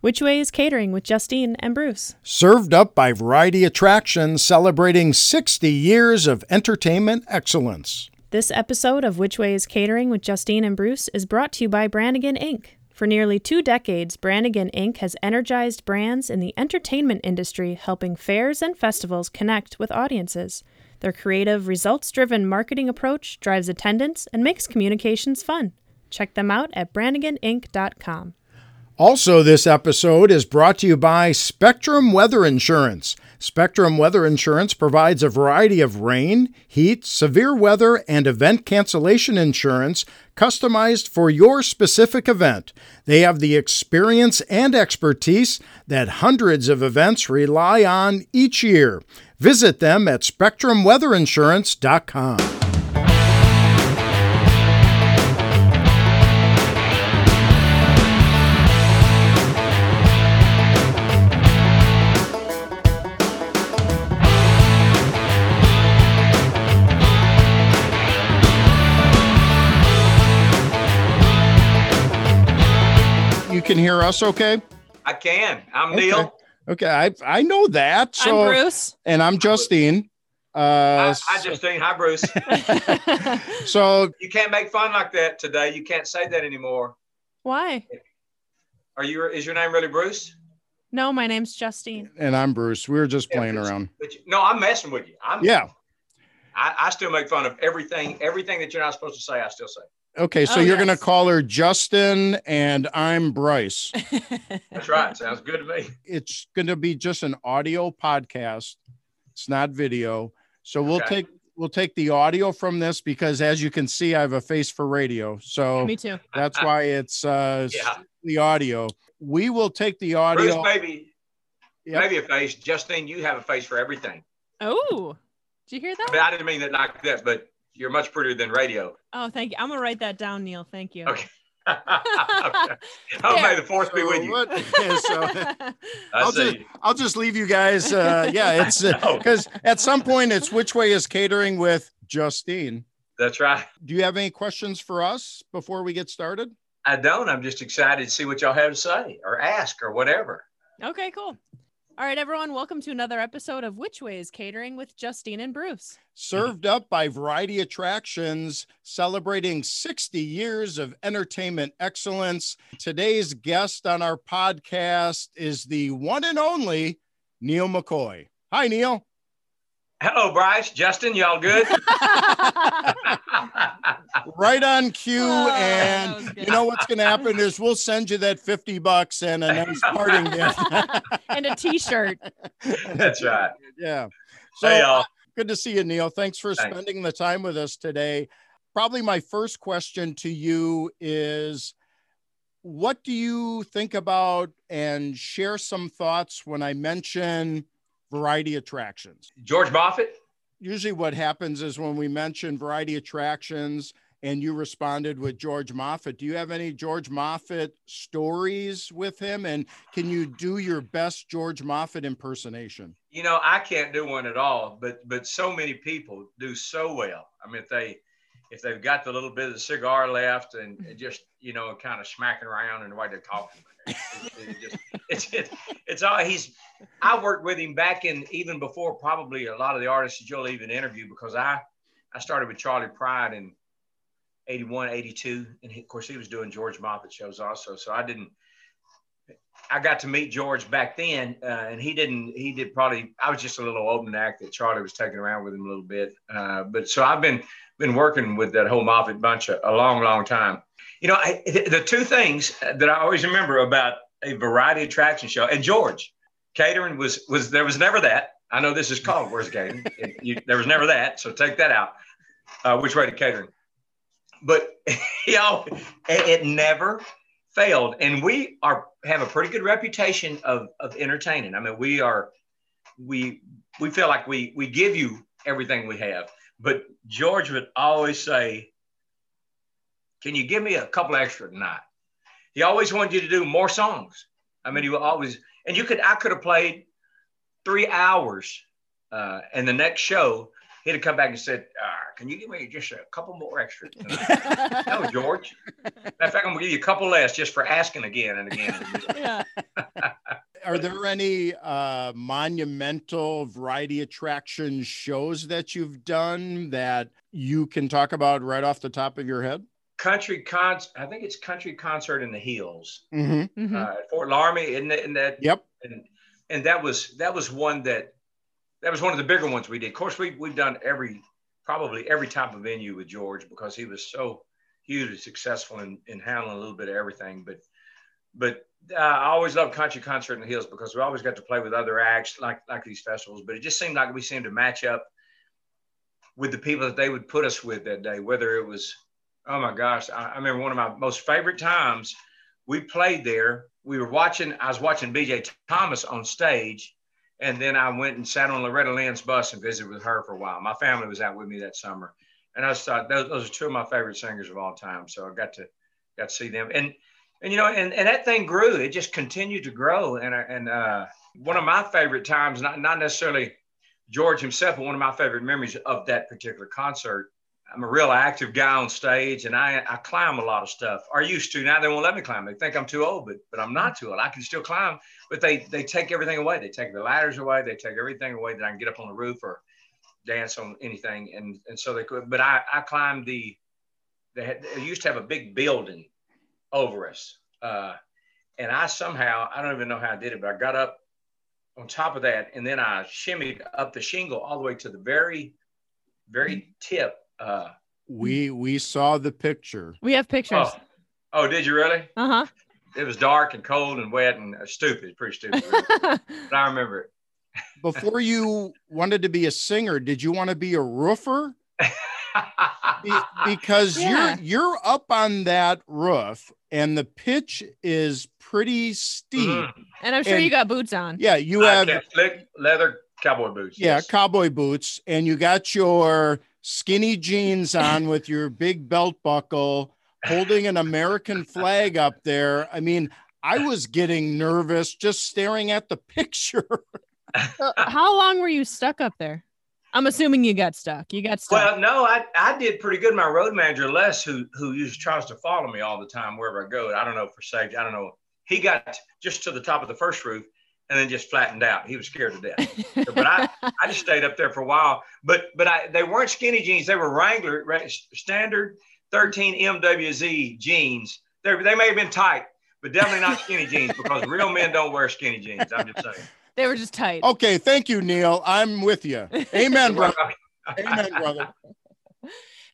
Which Way is Catering with Justine and Bruce. Served up by Variety Attractions, celebrating 60 years of entertainment excellence. This episode of Which Way is Catering with Justine and Bruce is brought to you by Brannigan Inc. For nearly two decades, Brannigan Inc. has energized brands in the entertainment industry, helping fairs and festivals connect with audiences. Their creative, results driven marketing approach drives attendance and makes communications fun. Check them out at branniganinc.com. Also, this episode is brought to you by Spectrum Weather Insurance. Spectrum Weather Insurance provides a variety of rain, heat, severe weather, and event cancellation insurance customized for your specific event. They have the experience and expertise that hundreds of events rely on each year. Visit them at spectrumweatherinsurance.com. can hear us okay? I can. I'm Okay. Neal. Okay, I I know that. So I'm Bruce. and I'm Justine. Hi, Uh, hi, Justine. Hi, Bruce. so you can't make fun like that today. You can't say that anymore. Why? Are you? Is your name really Bruce? No, my name's Justine. and I'm Bruce. We were just Yeah, playing Bruce. around. But you, no, I'm messing with you. I'm. Yeah. I, I still make fun of everything. Everything that you're not supposed to say, I still say. Okay, so Oh, you're gonna call her Justin, and I'm Bryce. That's right. Sounds good to me. it's gonna be just an audio podcast. It's not video. So we'll Okay. take we'll take the audio from this because as you can see, I have a face for radio. So Me too. that's why it's uh Yeah. the audio. We will take the Bruce, audio. maybe, Yep. maybe a face. Justine, you have a face for everything. Oh, did you hear But that? I didn't mean it like that. But you're much prettier than radio. Oh, thank you. I'm gonna write that down, Neal. Thank you. Okay. okay. May the force be So with you. what- so I I'll see. just- I'll just leave you guys. Uh, yeah, it's because at some point it's which way is catering with Justine. That's right. Do you have any questions for us before we get started? I don't. I'm just excited to see what y'all have to say or ask or whatever. okay, cool. All right, everyone, welcome to another episode of Which Way is Catering with Justine and Bruce. Served up by Variety Attractions, celebrating 60 years of entertainment excellence. Today's guest on our podcast is the one and only Neal McCoy. Hi, Neal. Hello, Bryce. Justin, y'all good? Right on cue. Oh, and was you know what's going to happen is we'll send you that 50 bucks and a nice parting gift. and a t-shirt. That's right. yeah. So hey, y'all. good to see you, Neal. Thanks for Thanks. spending the time with us today. Probably my first question to you is what do you think about and share some thoughts when I mention variety attractions? George Moffett. Usually, what happens is when we mention variety attractions and you responded with George Moffett, do you have any George Moffett stories with him? And can you do your best George Moffett impersonation? You know, I can't do one at all, but but so many people do so well. I mean, if they if they've got the little bit of the cigar left and, just you know kind of smacking around and the way they're talking, it, it just, it's it, it's all he's. I worked with him back in even before probably a lot of the artists that you'll even interview because I I started with Charley Pride in 81, 82. And he, of course, he was doing George Moffett shows also. So I didn't, I got to meet George back then. Uh, and he didn't, he did probably, I was just a little open act that Charley was taking around with him a little bit. Uh, but so I've been, been working with that whole Moffett bunch a, a long, long time. You know, I, the two things that I always remember about a variety attraction show and George catering was, was, there was never that. I know this is called Where's Catering. You- there was never that. So take that out. Uh, which way to catering? but you know, it, it never failed. And we are have a pretty good reputation of of entertaining. I mean, we are we we feel like we we give you everything we have. But George would always say, "Can you give me a couple extra tonight?" He always wanted you to do more songs. I mean, he would always, and you could I could have played three hours, uh, and the next show he'd have come back and said, ah, "Can you give me just a couple more extra?" tonight?" no, George. Matter of fact, I'm gonna give you a couple less just for asking again and again. yeah. are there any uh, monumental variety attraction shows that you've done that you can talk about right off the top of your head? Country con, I think it's country concert in the hills Mm-hmm. Mhm. uh, at Fort Loramie, and that, and that Yep. and and that was that was one that that was one of the bigger ones we did. Of course, we we've done every probably every type of venue with George because he was so hugely successful in, in handling a little bit of everything. But but uh, I always loved country concert in the hills because we always got to play with other acts like like these festivals. But it just seemed like we seemed to match up with the people that they would put us with that day. Whether it was oh my gosh, I, I remember one of my most favorite times we played there. We were watching. I was watching BJ Thomas on stage, and then I went and sat on Loretta Lynn's bus and visited with her for a while. My family was out with me that summer, and I thought those, those are two of my favorite singers of all time. So I got to got to see them, and and you know, and, and that thing grew. It just continued to grow, and and uh, one of my favorite times, not not necessarily George himself, but one of my favorite memories of that particular concert. I'm a real active guy on stage, and I, I climb a lot of stuff. Or used to. Now they won't let me climb. They think I'm too old, but but I'm not too old. I can still climb. But they they take everything away. They take the ladders away. They take everything away that I can get up on the roof or dance on anything. And and so they could. But I I climbed the. They, had, they used to have a big building over us, uh, and I somehow I don't even know how I did it, but I got up on top of that, and then I shimmied up the shingle all the way to the very very tip. Uh, We we saw the picture. We have pictures. oh, oh, did you really? Uh huh. It was dark and cold and wet and uh, stupid, pretty stupid. really. but I remember it. Before you wanted to be a singer, did you want to be a roofer? Be- because Yeah. you're you're up on that roof and the pitch is pretty steep. Mhm. and I'm sure And- you got boots on. Yeah, you I have slick leather cowboy boots. yeah, yes. cowboy boots and you got your skinny jeans on with your big belt buckle holding an American flag up there. I mean, I was getting nervous just staring at the picture. How long were you stuck up there? I'm assuming you got stuck. You got stuck. Well, no, I, I did pretty good. My road manager Les, who who used tries to follow me all the time wherever I go. I don't know for safety. I don't know. He got just to the top of the first roof and then just flattened out. He was scared to death. but I, I just stayed up there for a while. But but I they weren't skinny jeans. They were Wrangler standard 13 MWZ jeans. They they may have been tight, but definitely not skinny jeans because real men don't wear skinny jeans. I'm just saying. they were just tight. Okay, thank you, Neal. I'm with you. Amen, brother. Amen, brother.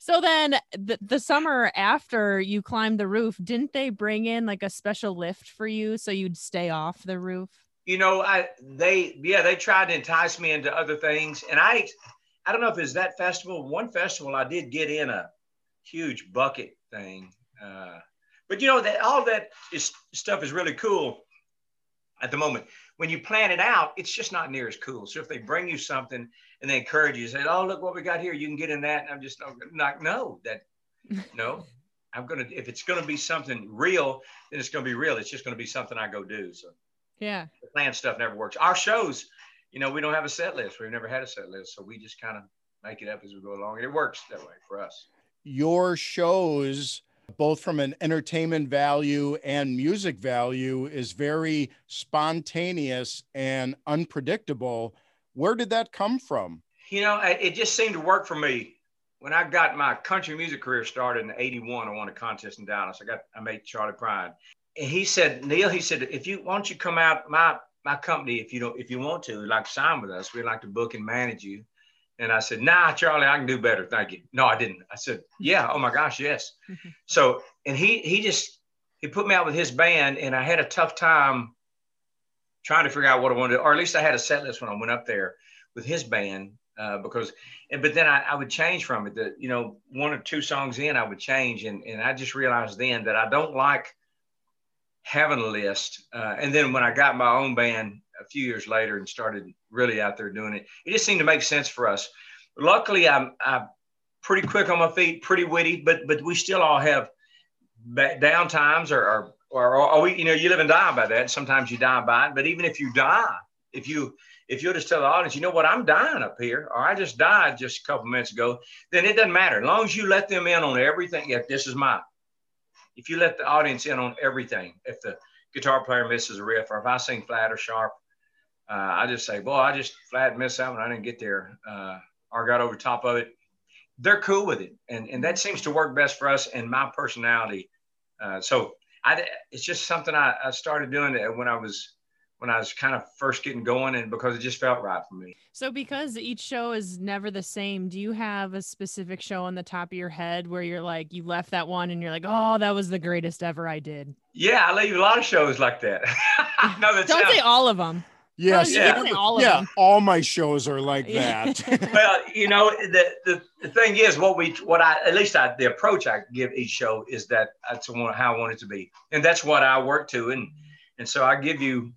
So then the, the summer after you climbed the roof, didn't they bring in like a special lift for you so you'd stay off the roof? You know, I they yeah they tried to entice me into other things, and I I don't know if it's that festival. One festival I did get in a huge bucket thing, uh, but you know that all that is stuff is really cool at the moment. When you plan it out, it's just not near as cool. So if they bring you something and they encourage you, say, "Oh, look what we got here. You can get in that," and I'm just not no that no. I'm gonna if it's gonna be something real, then it's gonna be real. It's just gonna be something I go do. So Yeah. the planned stuff never works. Our shows, you know, we don't have a set list. We've never had a set list, so we just kind of make it up as we go along, and it works that way for us. Your shows, both from an entertainment value and music value, is very spontaneous and unpredictable. Where did that come from? You know, it just seemed to work for me. When I got my country music career started in '81, I won a contest in Dallas. I got I made Charley Pride, and he said, Neal, he said, if you why don't you come out my my company if you don't if you want to, like sign with us. We'd like to book and manage you. And I said, Nah, Charley, I can do better. Thank you. No, I didn't. I said, Yeah. Oh my gosh, yes. So, and he he just he put me out with his band, and I had a tough time trying to figure out what I wanted, to, do, or at least I had a set list when I went up there with his band uh, because, and but then I, I would change from it. That you know, one or two songs in, I would change, and and I just realized then that I don't like having a list. Uh, and then when I got my own band a few years later and started really out there doing it, it just seemed to make sense for us. Luckily, I'm I'm pretty quick on my feet, pretty witty, but but we still all have down times or, or or, or we, you know, you live and die by that. Sometimes you die by it. But even if you die, if you if you'll just tell the audience, you know what, I'm dying up here, or I just died just a couple minutes ago, then it doesn't matter. As long as you let them in on everything, if this is my if you let the audience in on everything, if the guitar player misses a riff, or if I sing flat or sharp, uh, I just say, "Boy, I just flat missed that one. I didn't get there, uh, or got over top of it." They're cool with it, and and that seems to work best for us and my personality. Uh, so I, it's just something I, I started doing when I was when I was kind of first getting going and because it just felt right for me. So because each show is never the same, do you have a specific show on the top of your head where you're like you left that one and you're like, "Oh, that was the greatest ever I did." Yeah, I leave a lot of shows like that. no, that Don't sounds... say all of them. Yes, yeah, all, yeah, all my shows are like that. well, you know, the, the the thing is, what we, what I, at least I, the approach I give each show is that that's how I want it to be, and that's what I work to, and and so I give you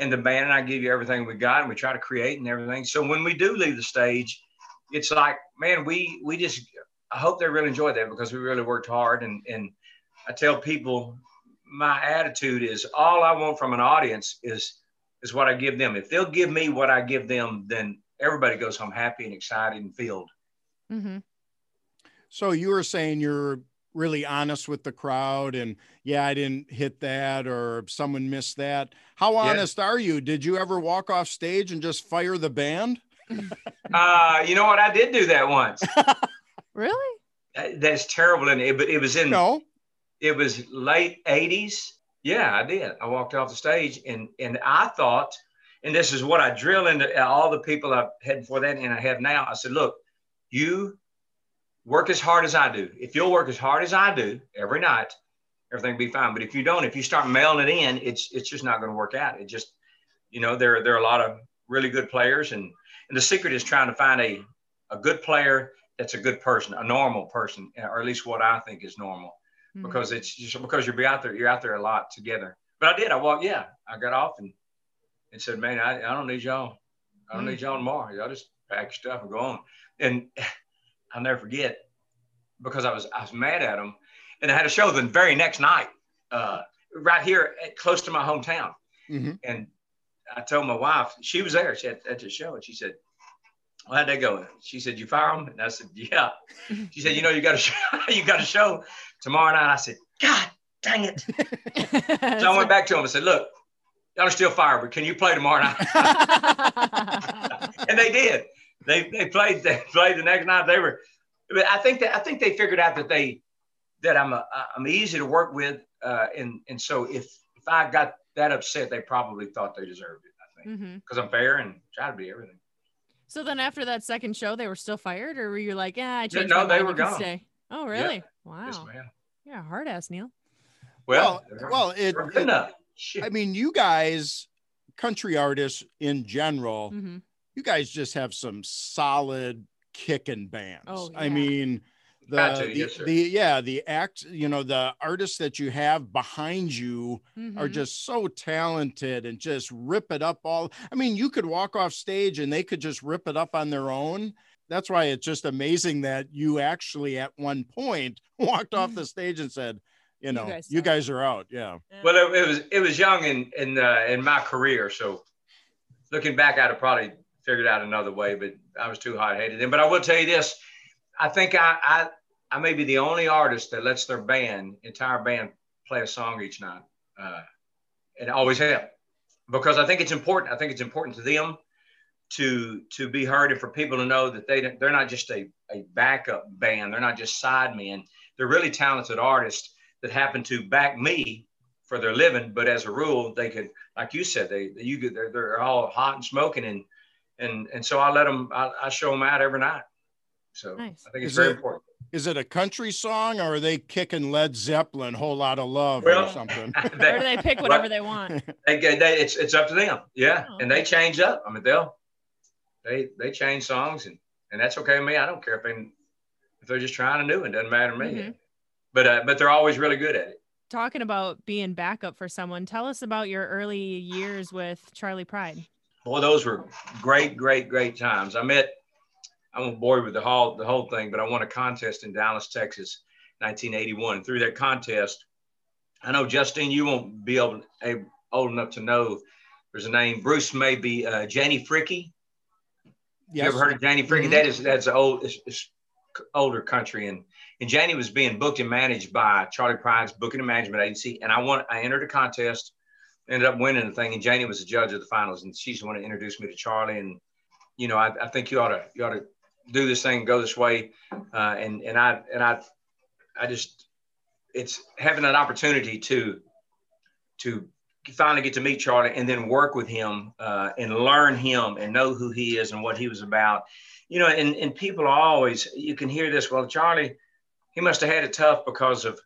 in the band and I give you everything we got and we try to create and everything. So when we do leave the stage, it's like, man, we we just I hope they really enjoy that because we really worked hard and and I tell people my attitude is all I want from an audience is is what I give them. If they'll give me what I give them, then everybody goes home happy and excited and filled. Mm-hmm. So you were saying you're really honest with the crowd and yeah i didn't hit that or someone missed that. How honest are you? Did you ever walk off stage and just fire the band? Uh you know what? I did do that once. Really? Uh, that's terrible and it, but it was in no. it was late 80s yeah i did. I walked off the stage and and i thought and this is what i drill into all the people i've had before that and i have now i said look you work as hard as I do. If you'll work as hard as I do every night, everything will be fine. But if you don't, if you start mailing it in, it's it's just not going to work out. It just, you know, there there are a lot of really good players, and and the secret is trying to find a a good player that's a good person, a normal person, or at least what I think is normal, mm-hmm. because it's just because you're out there, you're out there a lot together. But I did. I walked. Yeah, I got off and and said, man, I, I don't need y'all. I don't mm-hmm. need y'all tomorrow. Y'all just pack your stuff and go on. And I'll never forget because I was I was mad at him, and I had a show the very next night, uh, right here at, close to my hometown, mm-hmm. and I told my wife she was there. She had at the show, and she said, "Well, how'd that go?" She said, "You fire him?" And I said, "Yeah." She said, "You know, you got a show, you got a show tomorrow night." I said, "God dang it!" so I went back to him and said, "Look." Y'all are still fired, but can you play tomorrow night? and they did they they played they played the next night. They were, but I think that I think they figured out that they that I'm a, I'm easy to work with, uh, and and so if if I got that upset, they probably thought they deserved it. I think because mm-hmm. I'm fair and try to be everything. So then after that second show, they were still fired, or were you like, yeah, I changed no, they were gone. Stay. Oh, really? Yeah. Wow. Yes, ma'am. Yeah, hard ass Neal. Well, well, well it, it I mean, you guys, country artists in general, mm-hmm you guys just have some solid kicking bands. Oh, yeah. I mean, the, the, yes, the, yeah the act you know the artists that you have behind you mm-hmm. are just so talented and just rip it up all i mean you could walk off stage and they could just rip it up on their own. That's why it's just amazing that you actually at one point walked off the stage and said you know you guys, you guys are out. Yeah. Well it, it, was it was young in in uh, in my career so looking back i'd have probably figured out another way, but I was too hot headed then. But I will tell you this: I think I, I I may be the only artist that lets their band, entire band, play a song each night, uh, and always have, because I think it's important. I think it's important to them to to be heard and for people to know that they they're not just a, a backup band. They're not just side men. They're really talented artists that happen to back me for their living. But as a rule, they could, like you said, they you they're, they're all hot and smoking and and and so I let them I, I show them out every night. So nice. I think it's is very it, important. Is it a country song or are they kicking Led Zeppelin, "Whole Lot of Love" well, or something? they, or do they pick whatever well, they want? They, they, it's it's up to them, yeah. Oh. And they change up. I mean, they'll they they change songs, and and that's okay with me. I don't care if they if they're just trying a new one. Doesn't matter to me. Mm-hmm. But uh, but they're always really good at it. Talking about being backup for someone, tell us about your early years with Charley Pride boy, those were great, great, great times. I met, I won't bore you with the whole, the whole thing, but I won a contest in Dallas, Texas, 1981. And through that contest, I know Justine, you won't be able, able old enough to know. There's a name, Bruce maybe uh, Janie Fricke. Yes. You ever heard of Janie Fricke? Mm-hmm. That is that's old, it's, it's older country, and and Janie was being booked and managed by Charley Pride's booking and management agency. And I won, I entered a contest ended up winning the thing. And Janie was the judge of the finals, and she's the one that introduced me to Charley. And you know, I, I think you ought to you ought to do this thing, go this way. Uh, and and I and I I just it's having that opportunity to to finally get to meet Charley and then work with him uh, and learn him and know who he is and what he was about. You know, and, and people always, you can hear this, well, Charley, he must have had it tough because of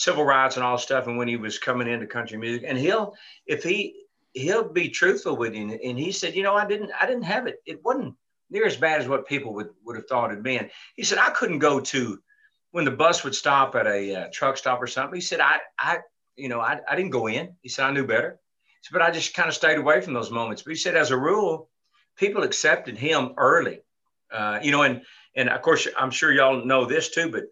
civil rights and all stuff. And when he was coming into country music and he'll, if he, he'll be truthful with you. And he said, you know, I didn't, I didn't have it. It wasn't near as bad as what people would, would have thought it'd been. He said, I couldn't go to when the bus would stop at a uh, truck stop or something. He said, I, I, you know, I, I didn't go in. He said, I knew better. Said, but I just kind of stayed away from those moments. But he said, as a rule, people accepted him early. Uh, you know, and and of course, I'm sure y'all know this too. But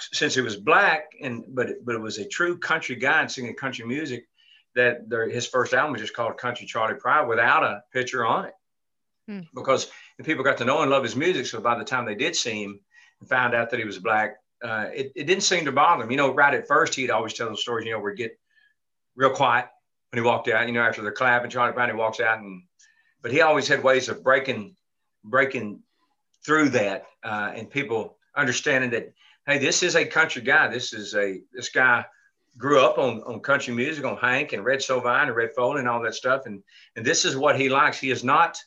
since he was black, and but but it was a true country guy and singing country music, that his first album was just called Country Charley Pride without a picture on it, hmm. because people got to know and love his music. So by the time they did see him and found out that he was black, uh, it, it didn't seem to bother him. You know, right at first, he'd always tell the stories, you know, where get real quiet when he walked out, you know, after the clap and Charlie Brown, he walks out and, but he always had ways of breaking, breaking through that uh, and people understanding that, hey, this is a country guy. This is a, this guy grew up on, on country music, on Hank and Red Sovine and Red Foley and all that stuff. And, and this is what he likes. He is not,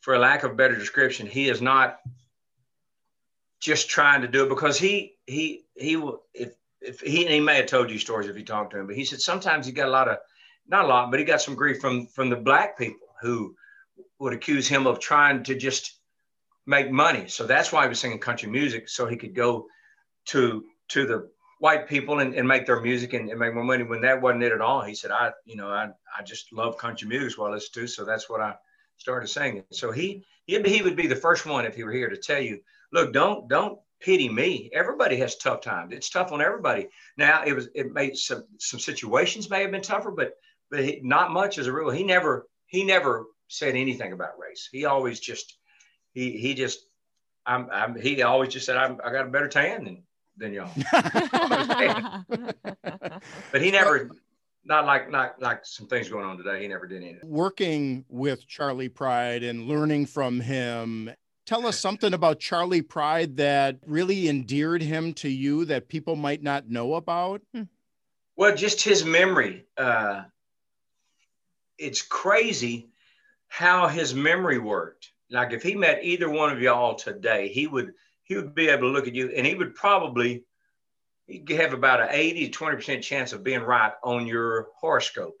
for a lack of a better description, he is not just trying to do it because he he he will if if he he may have told you stories if you talked to him, but he said sometimes he got a lot of not a lot, but he got some grief from from the black people who would accuse him of trying to just make money. So that's why he was singing country music, so he could go to to the white people and, and make their music and, and, make more money. When that wasn't it at all, he said, I you know I I just love country music as well as too, so that's what I started singing. So he he he would be the first one if he were here to tell you look, don't don't pity me. Everybody has tough times. It's tough on everybody. Now it was it made some some situations may have been tougher, but but he, not much as a rule. He never he never said anything about race. He always just he he just I'm, I'm he always just said I'm, I got a better tan than than y'all. but he never not like not like some things going on today. He never did anything. Working with Charley Pride and learning from him tell us something about Charley Pride that really endeared him to you that people might not know about? Hmm. Well, just his memory. Uh, it's crazy how his memory worked. Like if he met either one of y'all today, he would he would be able to look at you and he would probably he'd have about an 80 to 20% chance of being right on your horoscope.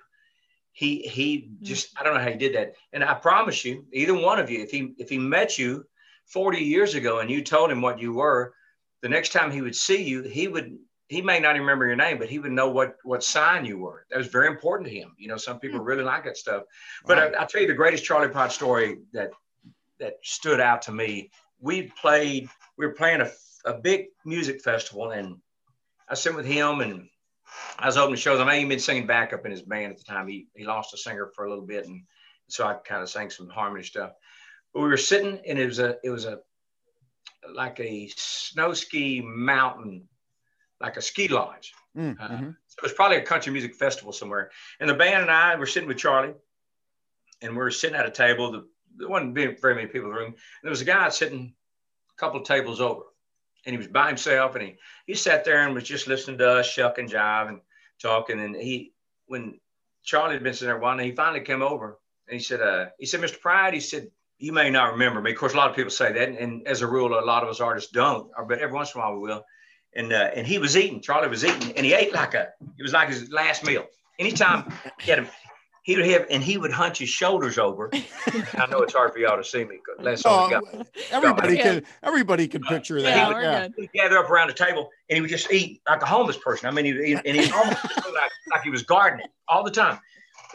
He he hmm. just I don't know how he did that. And I promise you, either one of you, if he if he met you 40 years ago and you told him what you were, the next time he would see you, he would he may not even remember your name, but he would know what what sign you were. That was very important to him. You know, some people hmm. really like that stuff. But right. I, will tell you the greatest Charley Pride story that that stood out to me. We played. We were playing a, a big music festival, and I sat with him, and I was opening shows. I mean, may even been singing backup in his band at the time. He he lost a singer for a little bit, and so I kind of sang some harmony stuff. But we were sitting, and it was a it was a like a snow ski mountain, like a ski lodge. Mm, uh, mm-hmm. so it was probably a country music festival somewhere. And the band and I were sitting with Charley, and we were sitting at a table. The, there wasn't very many people in the room. And there was a guy sitting a couple tables over, and he was by himself. And he he sat there and was just listening to us shuck and jive and talking. And he when Charley had been sitting there one, he finally came over and he said, uh, he said, Mr. Pride, he said, you may not remember me. Of course, a lot of people say that, and, and as a rule, a lot of us artists don't, but every once in a while we will. And uh, and he was eating. Charley was eating, and he ate like a. It was like his last meal. Anytime he had him, he would have, and he would hunch his shoulders over. I know it's hard for y'all to see me because that's all oh, everybody can everybody can picture that. Yeah, yeah. He'd gather up around the table, and he would just eat like a homeless person. I mean, he, and he almost like, like he was gardening all the time,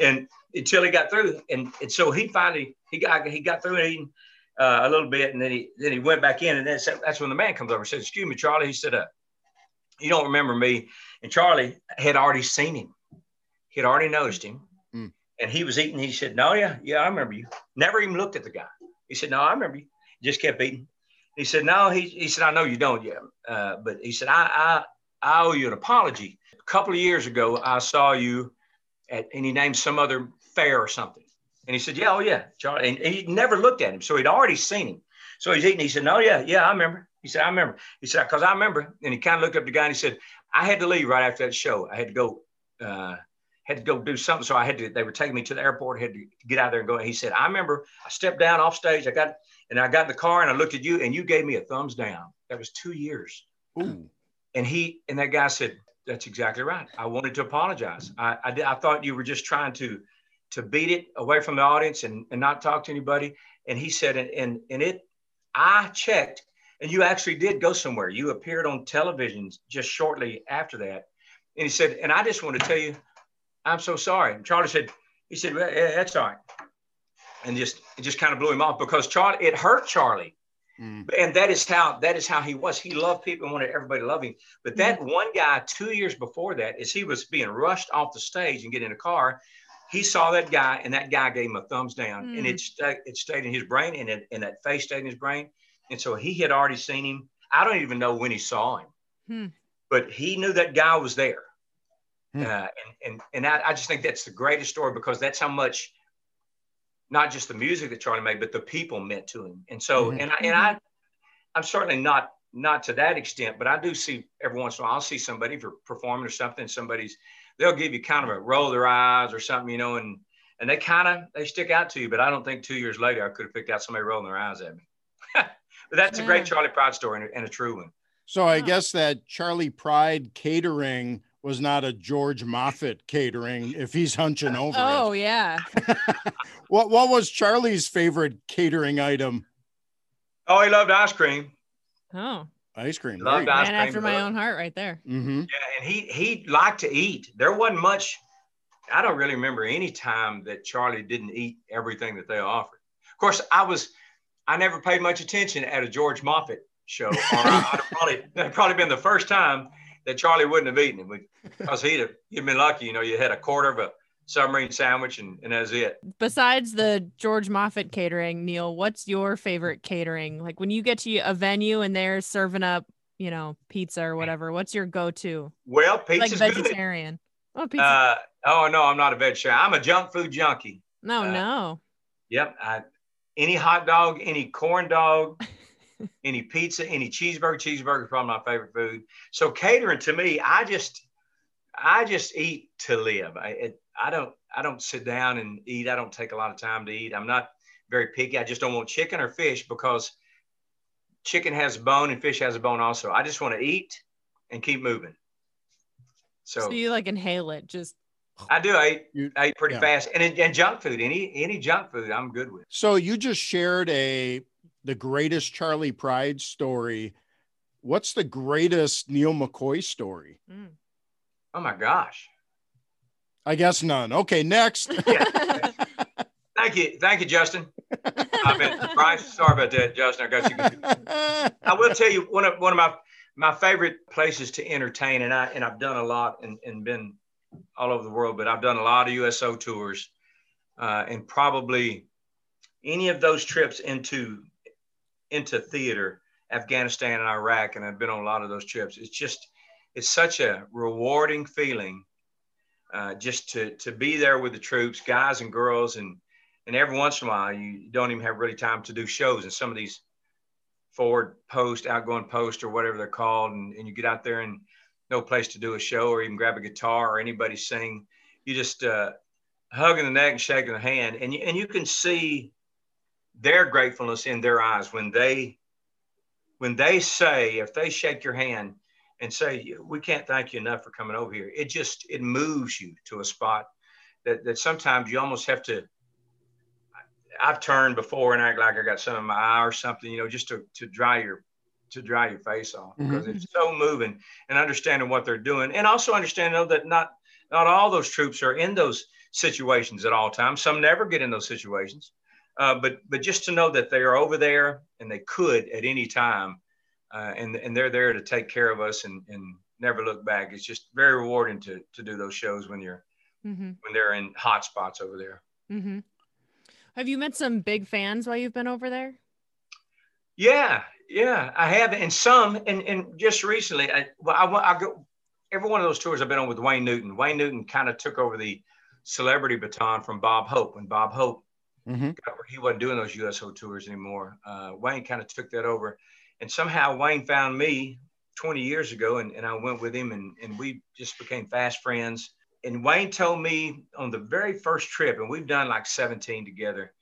and until he got through, and, and so he finally he got he got through eating uh, a little bit, and then he then he went back in, and then that's when the man comes over and says, "Excuse me, Charley." He said, uh, "You don't remember me?" And Charley had already seen him. He had already noticed him. And he was eating. He said, "No, yeah, yeah, I remember you." Never even looked at the guy. He said, "No, I remember you." Just kept eating. He said, "No," he, he said, "I know you don't yet," uh, but he said, I, "I I owe you an apology. A couple of years ago, I saw you." at, and he named some other fair or something. And he said, yeah, oh yeah, Charley. And he never looked at him. So he'd already seen him. So he's eating. He said, no, yeah, yeah, I remember. He said, I remember. He said, because I remember. And he kind of looked up the guy and he said, I had to leave right after that show. I had to go, uh, had to go do something. So I had to, they were taking me to the airport, had to get out there and go. And he said, I remember I stepped down off stage. I got, and I got in the car and I looked at you and you gave me a thumbs down. That was two years. Ooh. And he, and that guy said, that's exactly right. I wanted to apologize. I, I, did, I thought you were just trying to, to beat it away from the audience and, and not talk to anybody. And he said, and, and, and it, I checked and you actually did go somewhere. You appeared on television just shortly after that. And he said, and I just want to tell you, I'm so sorry. And Charley said, he said, well, yeah, that's all right. And just, it just kind of blew him off because Charley, it hurt Charley. Mm. And that is how, that is how he was. He loved people and wanted everybody to love him. But that mm. one guy, two years before that, as he was being rushed off the stage and get in a car, he saw that guy and that guy gave him a thumbs down mm. and it, st- it stayed in his brain and, it, and that face stayed in his brain. And so he had already seen him. I don't even know when he saw him, hmm. but he knew that guy was there. Hmm. Uh, and and, and I, I, just think that's the greatest story because that's how much, not just the music that Charley made, but the people meant to him. And so, mm-hmm. and I, and I, I'm certainly not not to that extent, but I do see every once in a while I'll see somebody for performing or something. Somebody's they'll give you kind of a roll their eyes or something, you know, and and they kind of they stick out to you. But I don't think two years later I could have picked out somebody rolling their eyes at me. But that's yeah. a great Charley Pride story and a, and a true one. So I guess that Charley Pride catering was not a George Moffett catering if he's hunching over. Oh it. yeah. what what was Charley's favorite catering item? Oh, he loved ice cream. Oh. Ice cream. He loved ice cream. after my own heart right there. Mm-hmm. Yeah, and he he liked to eat. There wasn't much. I don't really remember any time that Charley didn't eat everything that they offered. Of course, I was I never paid much attention at a George Moffett show. Or I'd probably that'd probably been the first time that Charley wouldn't have eaten it because he'd have you'd been lucky. You know, you had a quarter of a submarine sandwich and, and that's it. Besides the George Moffett catering, Neal, what's your favorite catering? Like when you get to a venue and they're serving up, you know, pizza or whatever, what's your go-to? Well, pizza's like vegetarian. Good. Oh, pizza. Uh, oh no, I'm not a vegetarian. I'm a junk food junkie. No, uh, no. Yep, I any hot dog, any corn dog, any pizza, any cheeseburger. Cheeseburger is probably my favorite food. So catering to me, I just, I just eat to live. I, it, I don't, I don't sit down and eat. I don't take a lot of time to eat. I'm not very picky. I just don't want chicken or fish because chicken has a bone and fish has a bone also. I just want to eat and keep moving. So, so you like inhale it, just I do. I eat, you, I eat pretty yeah. fast, and and junk food. Any any junk food, I'm good with. So you just shared a the greatest Charley Pride story. What's the greatest Neal McCoy story? Mm. Oh my gosh. I guess none. Okay, next. Thank you, thank you, Justin. I've been Sorry about that, Justin. I got you. I will tell you one of one of my my favorite places to entertain, and I and I've done a lot and, and been all over the world, but I've done a lot of USO tours, uh, and probably any of those trips into into theater, Afghanistan and Iraq, and I've been on a lot of those trips. It's just it's such a rewarding feeling uh, just to to be there with the troops, guys and girls, and and every once in a while you don't even have really time to do shows, and some of these forward post, outgoing post, or whatever they're called, and, and you get out there and no place to do a show or even grab a guitar or anybody sing. You just uh, hugging the neck and shaking the hand, and you, and you can see their gratefulness in their eyes when they when they say if they shake your hand and say we can't thank you enough for coming over here. It just it moves you to a spot that that sometimes you almost have to. I've turned before and act like I got some in my eye or something, you know, just to, to dry your to dry your face off because mm-hmm. it's so moving and understanding what they're doing and also understanding that not not all those troops are in those situations at all times some never get in those situations uh, but but just to know that they are over there and they could at any time uh, and and they're there to take care of us and and never look back it's just very rewarding to to do those shows when you're mm-hmm. when they're in hot spots over there mm-hmm. have you met some big fans while you've been over there yeah, yeah, I have, and some, and and just recently, I well, I, I go every one of those tours I've been on with Wayne Newton. Wayne Newton kind of took over the celebrity baton from Bob Hope. When Bob Hope Mhm. where he wasn't doing those USO tours anymore, uh, Wayne kind of took that over. And somehow Wayne found me 20 years ago, and, and I went with him, and, and we just became fast friends. And Wayne told me on the very first trip, and we've done like 17 together.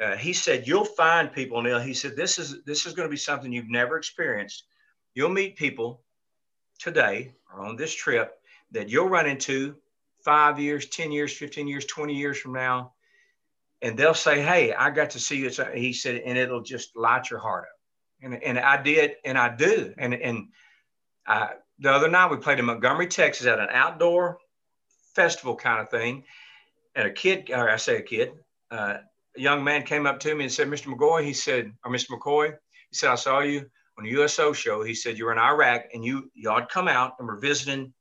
Uh, he said, "You'll find people, Neal." He said, "This is this is going to be something you've never experienced. You'll meet people today or on this trip that you'll run into five years, 10 years, 15 years, 20 years from now. And they'll say, Hey, I got to see you. He said, and it'll just light your heart up. And, and I did, and I do. And, and I, the other night we played in Montgomery, Texas at an outdoor festival kind of thing. And a kid, or I say a kid, uh, a young man came up to me and said, Mr. McCoy, he said, or Mr. McCoy, he said, I saw you on a USO show. He said, you were in Iraq and you, y'all come out and were visiting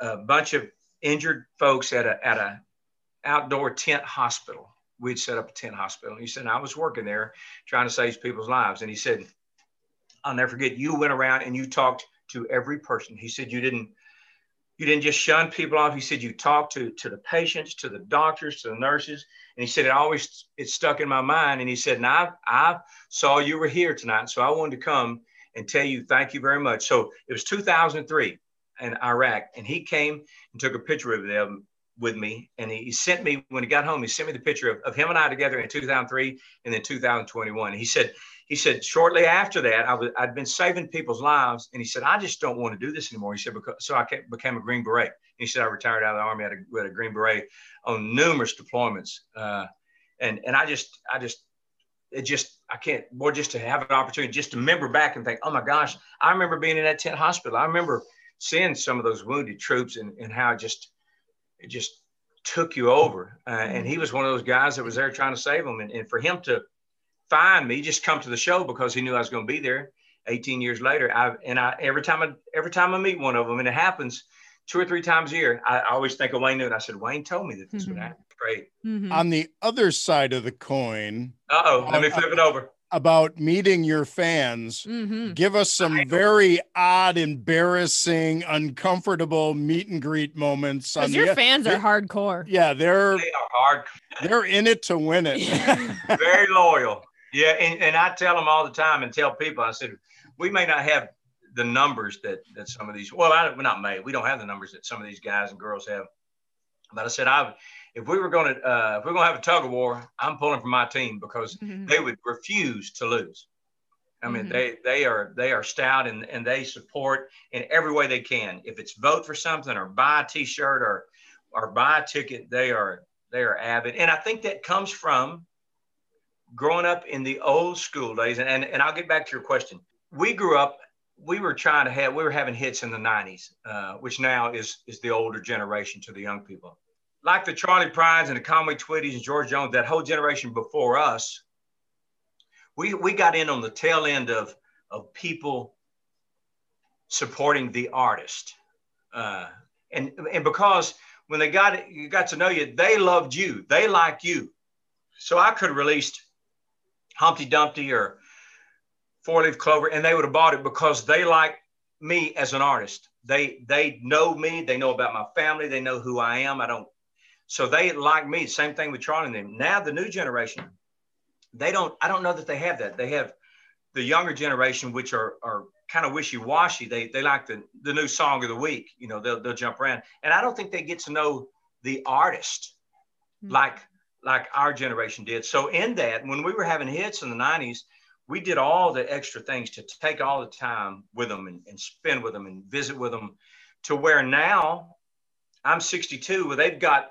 a bunch of injured folks at a, at a outdoor tent hospital. We'd set up a tent hospital. He said, I was working there trying to save people's lives. And he said, I'll never forget, you went around and you talked to every person. He said, you didn't, you didn't just shun people off. He said, you talked to, to the patients, to the doctors, to the nurses. And he said, it always, it stuck in my mind. And he said, and I, I saw you were here tonight. So I wanted to come and tell you, thank you very much. So it was 2003 in Iraq. And he came and took a picture of them with me. And he, sent me, when he got home, he sent me the picture of, of him and I together in 2003 and then 2021. He said, he said, shortly after that, I was, I'd been saving people's lives. And he said, I just don't want to do this anymore. He said, because, so I became a Green Beret. And he said, I retired out of the Army at a, a Green Beret on numerous deployments. Uh, and, and I just, I just, it just, I can't, boy, just to have an opportunity, just to remember back and think, oh my gosh, I remember being in that tent hospital. I remember seeing some of those wounded troops and, and how just, it just took you over. Uh, and he was one of those guys that was there trying to save him. And, and for him to find me, just come to the show because he knew I was going to be there. 18 years later, I and I every time I every time I meet one of them, and it happens two or three times a year, I, I always think of Wayne Newton. I said, Wayne told me that this Mhm. would happen. Great. Mhm. On the other side of the coin, Uh oh, let me flip it over. About meeting your fans, Mhm. give us some very odd, embarrassing, uncomfortable meet and greet moments. Because your the- fans are hardcore. Yeah, they're They are hard, they're in it to win it. very loyal. Yeah, and, and I tell them all the time and tell people, I said, we may not have the numbers that that some of these. Well, I, we're not may. We don't have the numbers that some of these guys and girls have. But I said, I if we were going to uh, if we're going to have a tug of war, I'm pulling for my team because Mhm. they would refuse to lose. I mean, Mhm. they they are they are stout and and they support in every way they can. If it's vote for something or buy a T-shirt or or buy a ticket, they are they are avid. And I think that comes from growing up in the old school days. And and, and I'll get back to your question. We grew up. We were trying to have. We were having hits in the '90s, uh, which now is is the older generation to the young people like the Charley Prides and the Conway Twitties and George Jones, that whole generation before us, we we got in on the tail end of of people supporting the artist, uh, and and because when they got you got to know you, they loved you, they liked you, so I could have released Humpty Dumpty or Four Leaf Clover, and they would have bought it because they like me as an artist. They they know me, they know about my family, they know who I am. I don't so they like me. Same thing with Charley and them. Now the new generation, they don't. I don't know that they have that. They have the younger generation, which are are kind of wishy washy. They they like the the new song of the week. You know, they'll they'll jump around, and I don't think they get to know the artist Mhm. like like our generation did. So in that, when we were having hits in the '90s, we did all the extra things to take all the time with them and, and spend with them and visit with them, to where now I'm 62. where they've got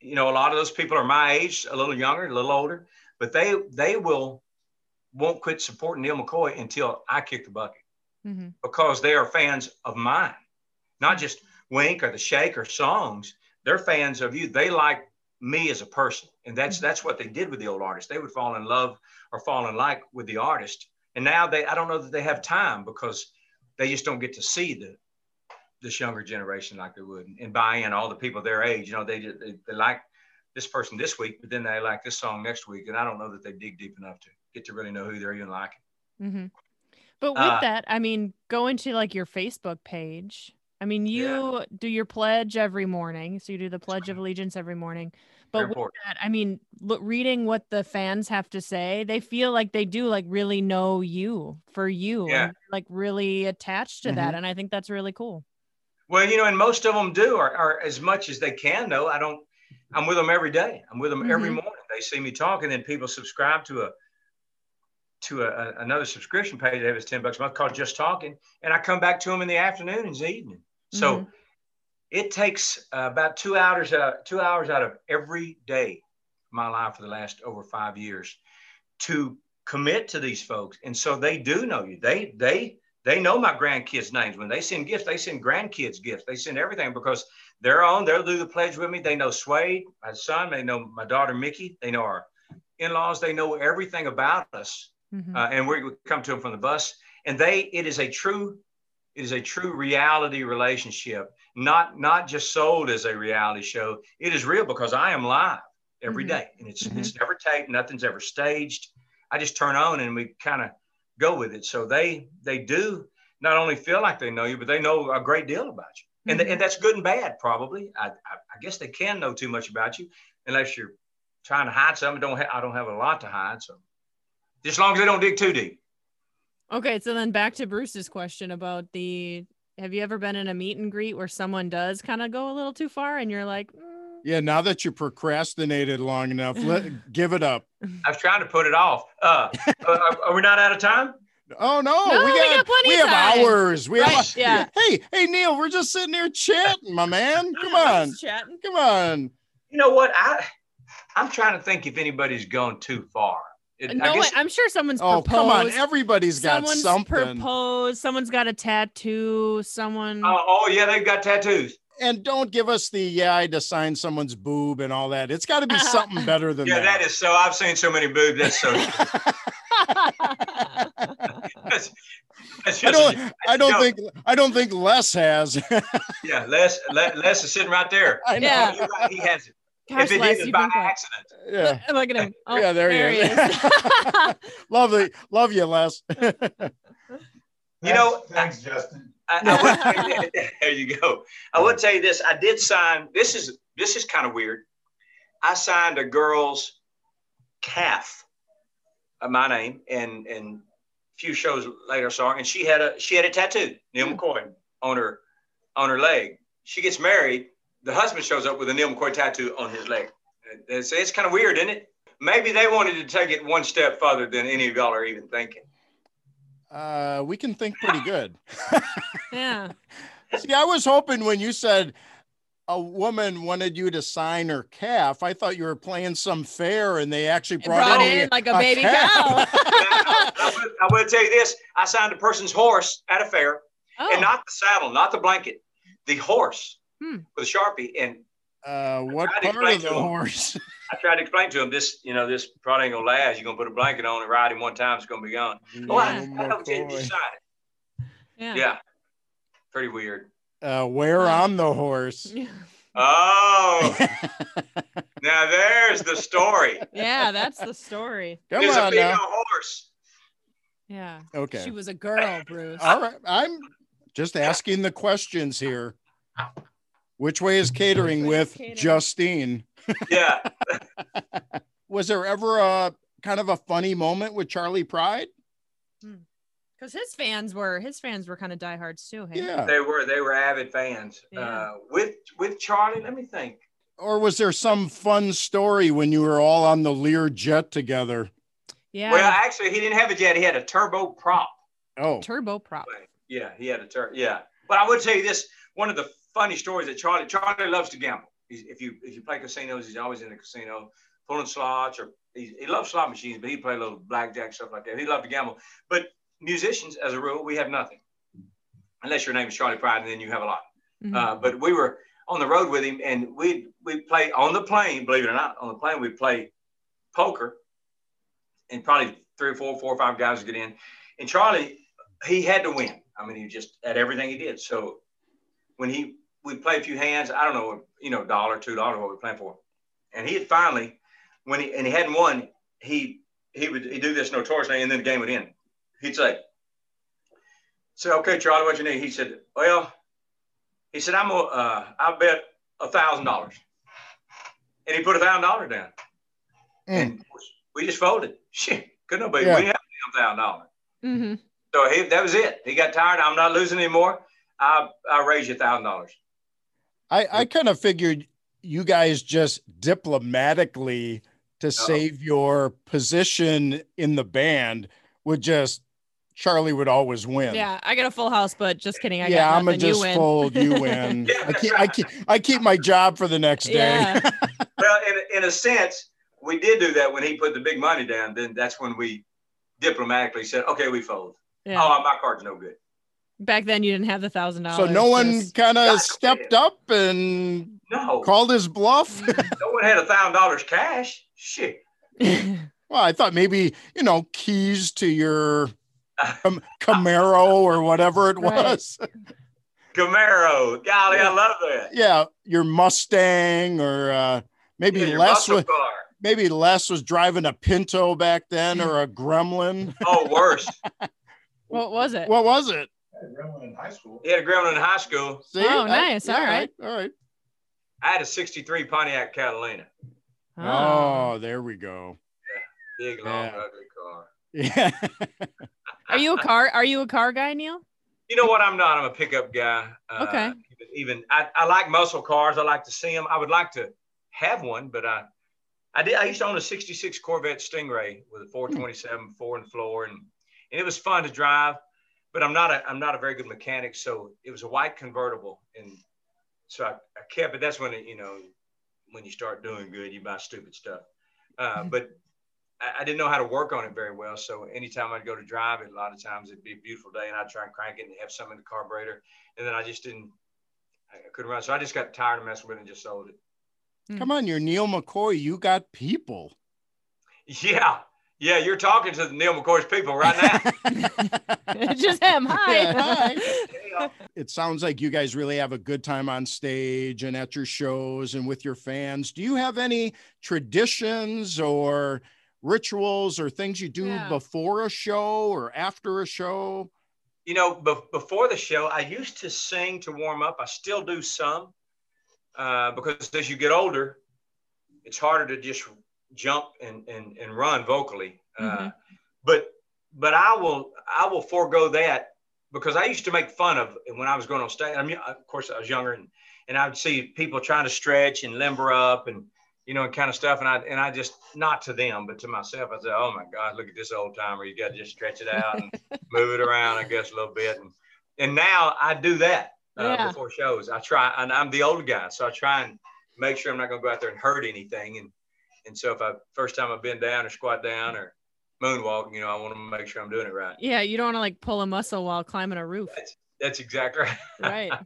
you know, a lot of those people are my age, a little younger, a little older, but they they will won't quit supporting Neal McCoy until I kick the bucket Mhm. because they are fans of mine, not just Wink or the Shake or songs. They're fans of you. They like me as a person, and that's Mhm. that's what they did with the old artist. They would fall in love or fall in like with the artist, and now they I don't know that they have time because they just don't get to see the this younger generation like they would and buy in all the people their age. You know, they just they, they like this person this week, but then they like this song next week, and I don't know that they dig deep enough to get to really know who they're even liking. hmm But with Uh, that, I mean, go into like your Facebook page I mean, you yeah. do your pledge every morning. So you do the Pledge of Allegiance every morning. But with that, I mean, look, reading what the fans have to say, they feel like they do like really know you for you yeah. and like really attached to mm-hmm. that. And I think that's really cool. Well, you know, and most of them do, or, or as much as they can, though. I don't, I'm with them every day. I'm with them mm-hmm. every morning. They see me talking, and people subscribe to a, to a, a, another subscription page. They have is 10 bucks a month called Just Talking. And I come back to them in the afternoon and the evening. So mm-hmm. it takes uh, about two hours, uh, two hours out of every day of my life for the last over five years to commit to these folks. And so they do know you. They, they, they know my grandkids' names. When they send gifts, they send grandkids gifts. They send everything because they're on. They'll do the pledge with me. They know Swade, my son. They know my daughter Mickey. They know our in-laws. They know everything about us. Mm-hmm. Uh, and we come to them from the bus. And they, it is a true it is a true reality relationship, not not just sold as a reality show. It is real because I am live every mm-hmm. day, and it's mm-hmm. it's never taped, nothing's ever staged. I just turn on and we kind of go with it. So they they do not only feel like they know you, but they know a great deal about you, mm-hmm. and and that's good and bad probably. I, I, I guess they can know too much about you unless you're trying to hide something. Don't ha- I don't have a lot to hide, so just as long as they don't dig too deep. Okay, so then back to Bruce's question about the have you ever been in a meet and greet where someone does kind of go a little too far and you're like, mm. Yeah, now that you procrastinated long enough, let give it up. I was trying to put it off. Uh, uh, are we not out of time? Oh no, no we, got, we, we have time. hours. We right, have yeah. Hey, hey Neal, we're just sitting here chatting, my man. Come on. Chatting. Come on. You know what? I I'm trying to think if anybody's gone too far. It, no, guess, I'm sure someone's oh, proposed. come on. Everybody's got someone's something. proposed. Someone's got a tattoo. Someone. Oh, oh, yeah, they've got tattoos. And don't give us the yeah, I had to sign someone's boob and all that. It's got to be something better than yeah, that. Yeah, that is so. I've seen so many boobs. That's so. that's, that's I don't. I don't think. I don't think Les has. yeah, Les. Les is sitting right there. I know. Yeah. Right, he has it. Gosh, if it is by accident. Yeah. Look at him. Oh, yeah, there, there he is. is. Lovely. Love you, Les. you know, thanks, Justin. I, I there you go. I will tell you this. I did sign. This is this is kind of weird. I signed a girl's calf, my name, and and a few shows later her, and she had a she had a tattoo, Neal mm. McCoy, on her on her leg. She gets married the husband shows up with a Neal McCoy tattoo on his leg. It's, it's kind of weird, isn't it? Maybe they wanted to take it one step further than any of y'all are even thinking. Uh, we can think pretty good. yeah. See, I was hoping when you said a woman wanted you to sign her calf, I thought you were playing some fair and they actually brought, brought in, in, like a, a baby calf. cow. I, would, I would tell you this: I signed a person's horse at a fair, oh. and not the saddle, not the blanket, the horse hmm. with a sharpie. And uh, what part of the horse? I tried to explain to him this, you know, this probably ain't gonna last. You're gonna put a blanket on and ride him one time, it's gonna be gone. Yeah, oh, I, I Yeah. yeah. Pretty weird. Uh, where on the horse? Oh, now there's the story. Yeah, that's the story. Come there's on a female horse. Yeah. Okay. She was a girl, Bruce. All right. I'm just asking the questions here. Which way is catering with catering? Justine? Yeah. was there ever a kind of a funny moment with Charley Pride? Because hmm. his fans were his fans were kind of diehards too. Hey? Yeah, they were. They were avid fans. Yeah. Uh, with with Charley, let me think. Or was there some fun story when you were all on the Lear jet together? Yeah. Well, actually, he didn't have a jet. He had a turbo prop. Oh, turbo prop. Yeah, he had a tur. Yeah, but I would tell you this: one of the funny stories that Charley Charley loves to gamble. If you if you play casinos, he's always in the casino pulling slots or he, he loves slot machines, but he play a little blackjack stuff like that. He loved to gamble. But musicians, as a rule, we have nothing unless your name is Charley Pride, and then you have a lot. Mm-hmm. Uh, but we were on the road with him, and we we play on the plane. Believe it or not, on the plane we play poker, and probably three or four, four or five guys would get in. And Charley, he had to win. I mean, he just at everything he did. So when he we play a few hands. I don't know, you know, dollar, two dollars, what we playing for. And he had finally, when he and he hadn't won, he he would he do this notoriously, and then the game would end. He'd say, "Say, okay, Charley, what you need?" He said, "Well, He said, I'm gonna, uh, I bet a thousand dollars. And he put a thousand dollars down. Mm. And we just folded. Shit, couldn't nobody, Yeah. we have a thousand dollars. Mm-hmm. So he, that was it. He got tired. I'm not losing anymore. I, I raise you a thousand dollars. I, I kind of figured you guys just diplomatically to save your position in the band would just Charley would always win. Yeah, I got a full house, but just kidding. I yeah, got I'm gonna nothing. You just win. fold. You win. Yeah, I keep, I keep, I keep my job for the next day. Yeah. Well, in, in a sense, we did do that when he put the big money down. Then that's when we diplomatically said, okay, we fold. Yeah. Oh, my card's no good. Back then, you didn't have the thousand dollars. so no one kind of stepped up and No, called his bluff. no one had a thousand dollars cash. Shit. well, I thought maybe you know keys to your Cam- Camaro or whatever it Right. was. Camaro. Golly, Yeah. I love that. yeah, your Mustang or uh, maybe Yeah, your Les muscle was car. maybe Les was driving a Pinto back then or a Gremlin. Oh, worse. what was it? What was it? In high school. He had a gremlin in high school. See? Oh, I- nice. yeah, All right. All right. I had a 63 Pontiac Catalina. Oh, there we go. Yeah. Big, long, Yeah. ugly car. Yeah. Are you a car? Are you a car guy, Neal? You know what? I'm not. I'm a pickup guy. Uh, Okay. Even, even I, I like muscle cars. I like to see them. I would like to have one, but I, I did. I used to own a '66 Corvette Stingray with a 427 four and floor, and and it was fun to drive. But I'm not a I'm not a very good mechanic, so it was a white convertible, and so I, I kept it. That's when it, you know when you start doing good, you buy stupid stuff. Uh, but I, I didn't know how to work on it very well. So anytime I'd go to drive it, a lot of times it'd be a beautiful day and I'd try and crank it and have some in the carburetor. And then I just didn't, I I couldn't run. So I just got tired of messing with it and just sold it. Come on, you're Neal McCoy. You got people. Yeah. Yeah. You're talking to the Neal McCoy's people right now. Just him. Hi. Yeah, hi. It sounds like you guys really have a good time on stage and at your shows and with your fans. Do you have any traditions or rituals or things you do Yeah. before a show or after a show? you know, be- before the show, I used to sing to warm up. I still do some uh, because as you get older, it's harder to just jump and, and, and run vocally. Uh, Mhm. but but I will I will forego that because I used to make fun of when I was going on stage. I mean, of course, I was younger and and I would see people trying to stretch and limber up and you know and kind of stuff. And I and I just not to them, but to myself, I said, "Oh my God, look at this old timer! You got to just stretch it out and move it around, I guess, a little bit." And and now I do that uh, Yeah. before shows. I try, and I'm the old guy, so I try and make sure I'm not going to go out there and hurt anything. And and so if I first time I bend down or squat down or moonwalk, you know, I want to make sure I'm doing it right. Yeah, you don't want to like pull a muscle while climbing a roof. That's exactly right. Right.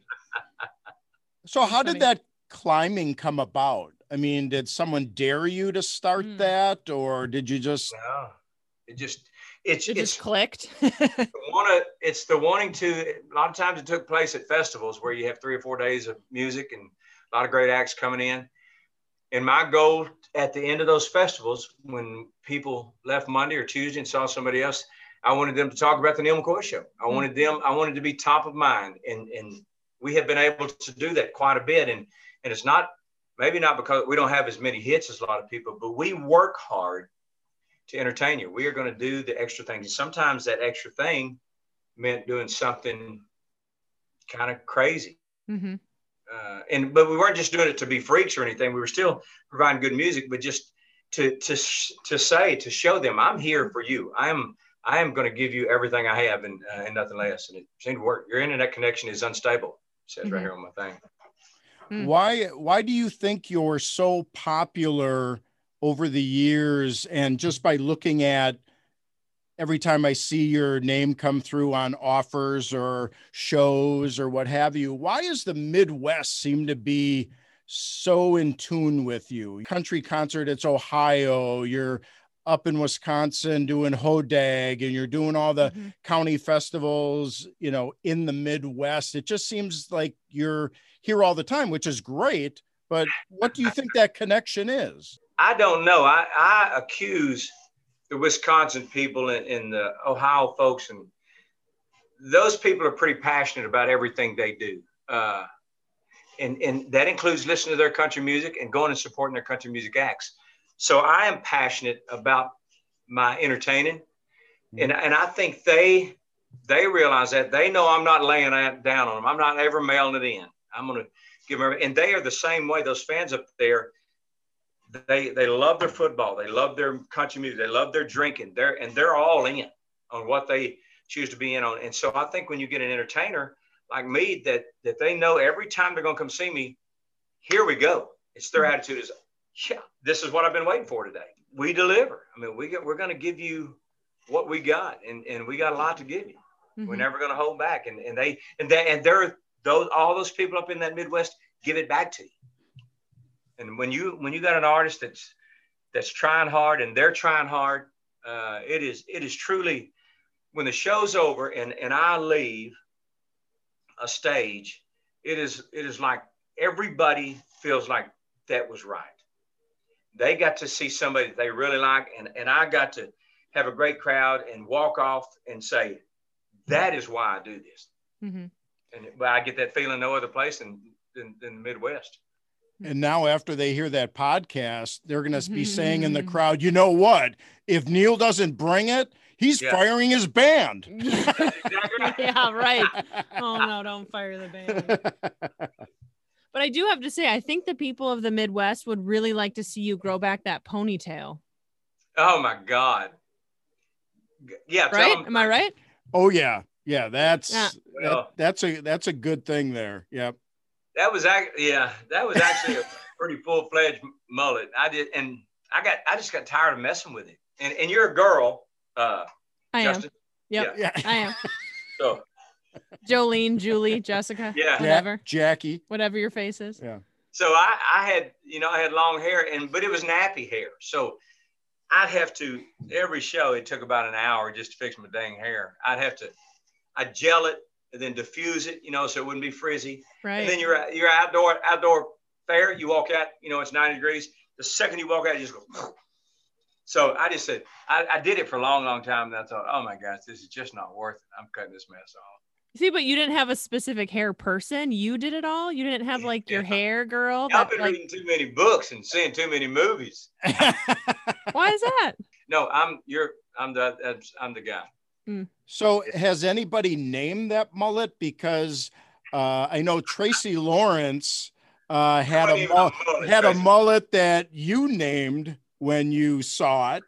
So, how did that climbing come about? I mean, did someone dare you to start Mm. that, or did you just? No, it just it's It it's just clicked. the want to it's the wanting to a lot of times it took place at festivals where you have three or four days of music and a lot of great acts coming in and my goal at the end of those festivals when people left monday or tuesday and saw somebody else i wanted them to talk about the neal mccoy show i wanted them i wanted to be top of mind and and we have been able to do that quite a bit and and it's not maybe not because we don't have as many hits as a lot of people but we work hard to entertain you. We are going to do the extra things. And sometimes that extra thing meant doing something kind of crazy. hmm Uh, and but we weren't just doing it to be freaks or anything. We were still providing good music, but just to to to say to show them I'm here for you. I am I am going to give you everything I have and uh, and nothing less. And it seemed to work. Your internet connection is unstable. It says right Mhm. here on my thing. Mm. Why? Why do you think you're so popular over the years? And just by looking at every time I see your name come through on offers or shows or what have you, why does the Midwest seem to be so in tune with you? Country concert, it's Ohio. You're up in Wisconsin doing Hodag, and you're doing all the Mhm. county festivals, you know, in the Midwest. It just seems like you're here all the time, which is great. But what do you think that connection is? I don't know. I, I accuse the Wisconsin people and, and the Ohio folks, and those people are pretty passionate about everything they do. Uh, and and that includes listening to their country music and going and supporting their country music acts. So I am passionate about my entertaining, and and I think they they realize that they know I'm not laying that down on them. I'm not ever mailing it in. I'm going to give them, and they are the same way. Those fans up there, they they love their football. They love their country music. They love their drinking. They're and they're all in on what they choose to be in on. And so I think when you get an entertainer like me, that that they know every time they're going to come see me, here we go. It's their mm-hmm. attitude is, yeah, this is what I've been waiting for today. We deliver. I mean, we get, we're going to give you what we got, and and we got a lot to give you. Mm-hmm. We're never going to hold back. And and they and they and they're those all those people up in that Midwest give it back to you. And when you when you got an artist that's that's trying hard and they're trying hard, uh, it is it is truly when the show's over and and I leave a stage, it is it is like everybody feels like that was right. They got to see somebody they really like, and and I got to have a great crowd and walk off and say, that is why I do this. Mm-hmm. And but I get that feeling no other place than, than, than the Midwest. And now, after they hear that podcast, they're going to be saying in the mm-hmm. crowd, you know what? If Neal doesn't bring it, he's yeah. firing his band. yeah, right. Oh, no, don't fire the band. But I do have to say, I think the people of the Midwest would really like to see you grow back that ponytail. Oh, my God. Yeah. Right? Am I right? Oh yeah, yeah. That's yeah. That, that's a that's a good thing there. Yep. That was actually yeah. That was actually a pretty full fledged mullet. I did, and I got I just got tired of messing with it. And and you're a girl, uh, I Justin. am. Yep. Yeah, I am. So. Jolene, Julie, Jessica, yeah, whatever, Jackie, whatever your face is. Yeah. So I, I had, you know, I had long hair, and but it was nappy hair. So I'd have to every show. It took about an hour just to fix my dang hair. I'd have to, I gel it and then diffuse it, you know, so it wouldn't be frizzy. Right. And then you're you're outdoor outdoor fair. You walk out, you know, it's 90 degrees. The second you walk out, you just go. So I just said I, I did it for a long, long time, and I thought, oh my gosh, this is just not worth it. I'm cutting this mess off. See, but you didn't have a specific hair person. You did it all. You didn't have like your yeah. hair girl. I've been like... reading too many books and seeing too many movies. Why is that? No, I'm you're I'm the I'm the guy. Mm. So has anybody named that mullet? Because uh, I know Tracy Lawrence uh, had a mullet, had Tracy. a mullet that you named when you saw it.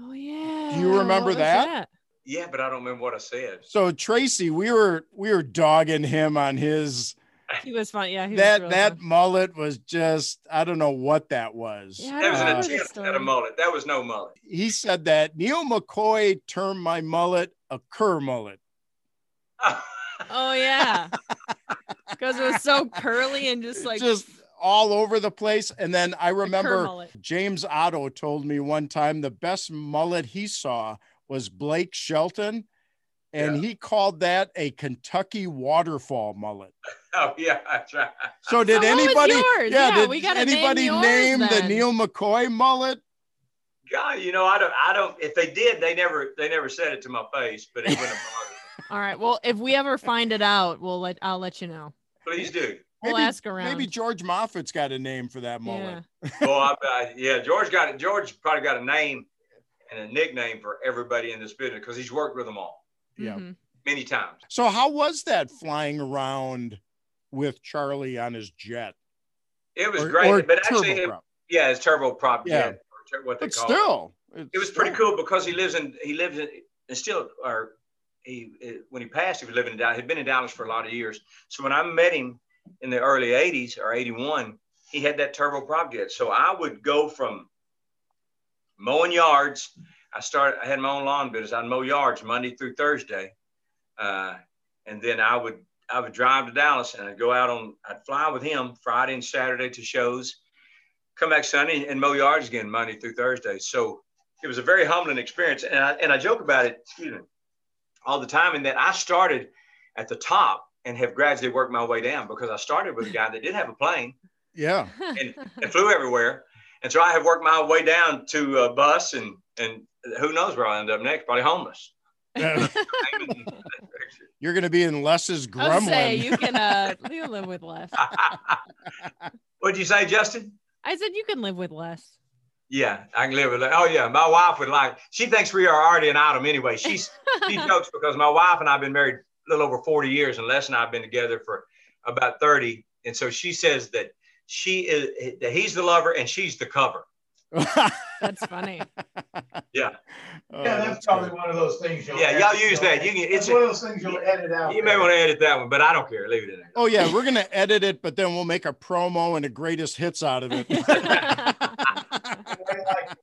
Oh yeah. Do you remember that? that? Yeah, but I don't remember what I said. So Tracy, we were we were dogging him on his. He was fun. Yeah, that really that fun. mullet was just I don't know what that was. Yeah, that was an attempt at a mullet. That was no mullet. He said that Neal McCoy termed my mullet a cur mullet. oh yeah, because it was so curly and just like just all over the place. And then I remember James Otto told me one time the best mullet he saw was Blake Shelton, and yeah. he called that a Kentucky waterfall mullet. Oh yeah, that's right. So did oh, anybody? Yeah, yeah, did we got anybody name, name the Neal McCoy mullet? God, you know, I don't, I don't. If they did, they never, they never said it to my face, but it wouldn't have bothered. All right. Well, if we ever find it out, we'll let, I'll let you know. Please do. We'll maybe, ask around. Maybe George Moffett's got a name for that mullet. Yeah. oh, I, I, yeah. George got it. George probably got a name and a nickname for everybody in this business because he's worked with them all. Yeah. Mm-hmm. Many times. So how was that flying around with Charley on his jet? It was or, great, or but actually, it, yeah, it's turboprop yeah. jet, what they but call still, it. It was still. pretty cool because he lives in he lives in and still or he when he passed he was living in Dallas. He'd been in Dallas for a lot of years. So when I met him in the early '80s or '81, he had that turboprop jet. So I would go from mowing yards. I started, I had my own lawn business. I'd mow yards Monday through Thursday. Uh, and then I would, I would drive to Dallas and I'd go out on, I'd fly with him Friday and Saturday to shows, come back Sunday and mow yards again Monday through Thursday. So it was a very humbling experience. And I, and I joke about it, excuse me, all the time. in that I started at the top and have gradually worked my way down because I started with a guy that did have a plane. Yeah. And, and flew everywhere. And so I have worked my way down to a bus and, and who knows where I'll end up next, probably homeless. you're going to be in Les's I was say you can uh you live with less. What'd you say, Justin? I said you can live with less. Yeah, I can live with it. Oh yeah, my wife would like. She thinks we are already an item anyway. She's she jokes because my wife and I've been married a little over 40 years, and Les and I've been together for about 30. And so she says that she is that he's the lover and she's the cover. That's funny. Yeah, Oh, Yeah, that's probably good. one of those things. you'll yeah, edit. y'all use that. You can. It's It's one of those things you'll edit out. you may want to edit that one, but I don't care. Leave it in there. Oh yeah, we're going to edit it, but then we'll make a promo and the greatest hits out of it. Wait till I-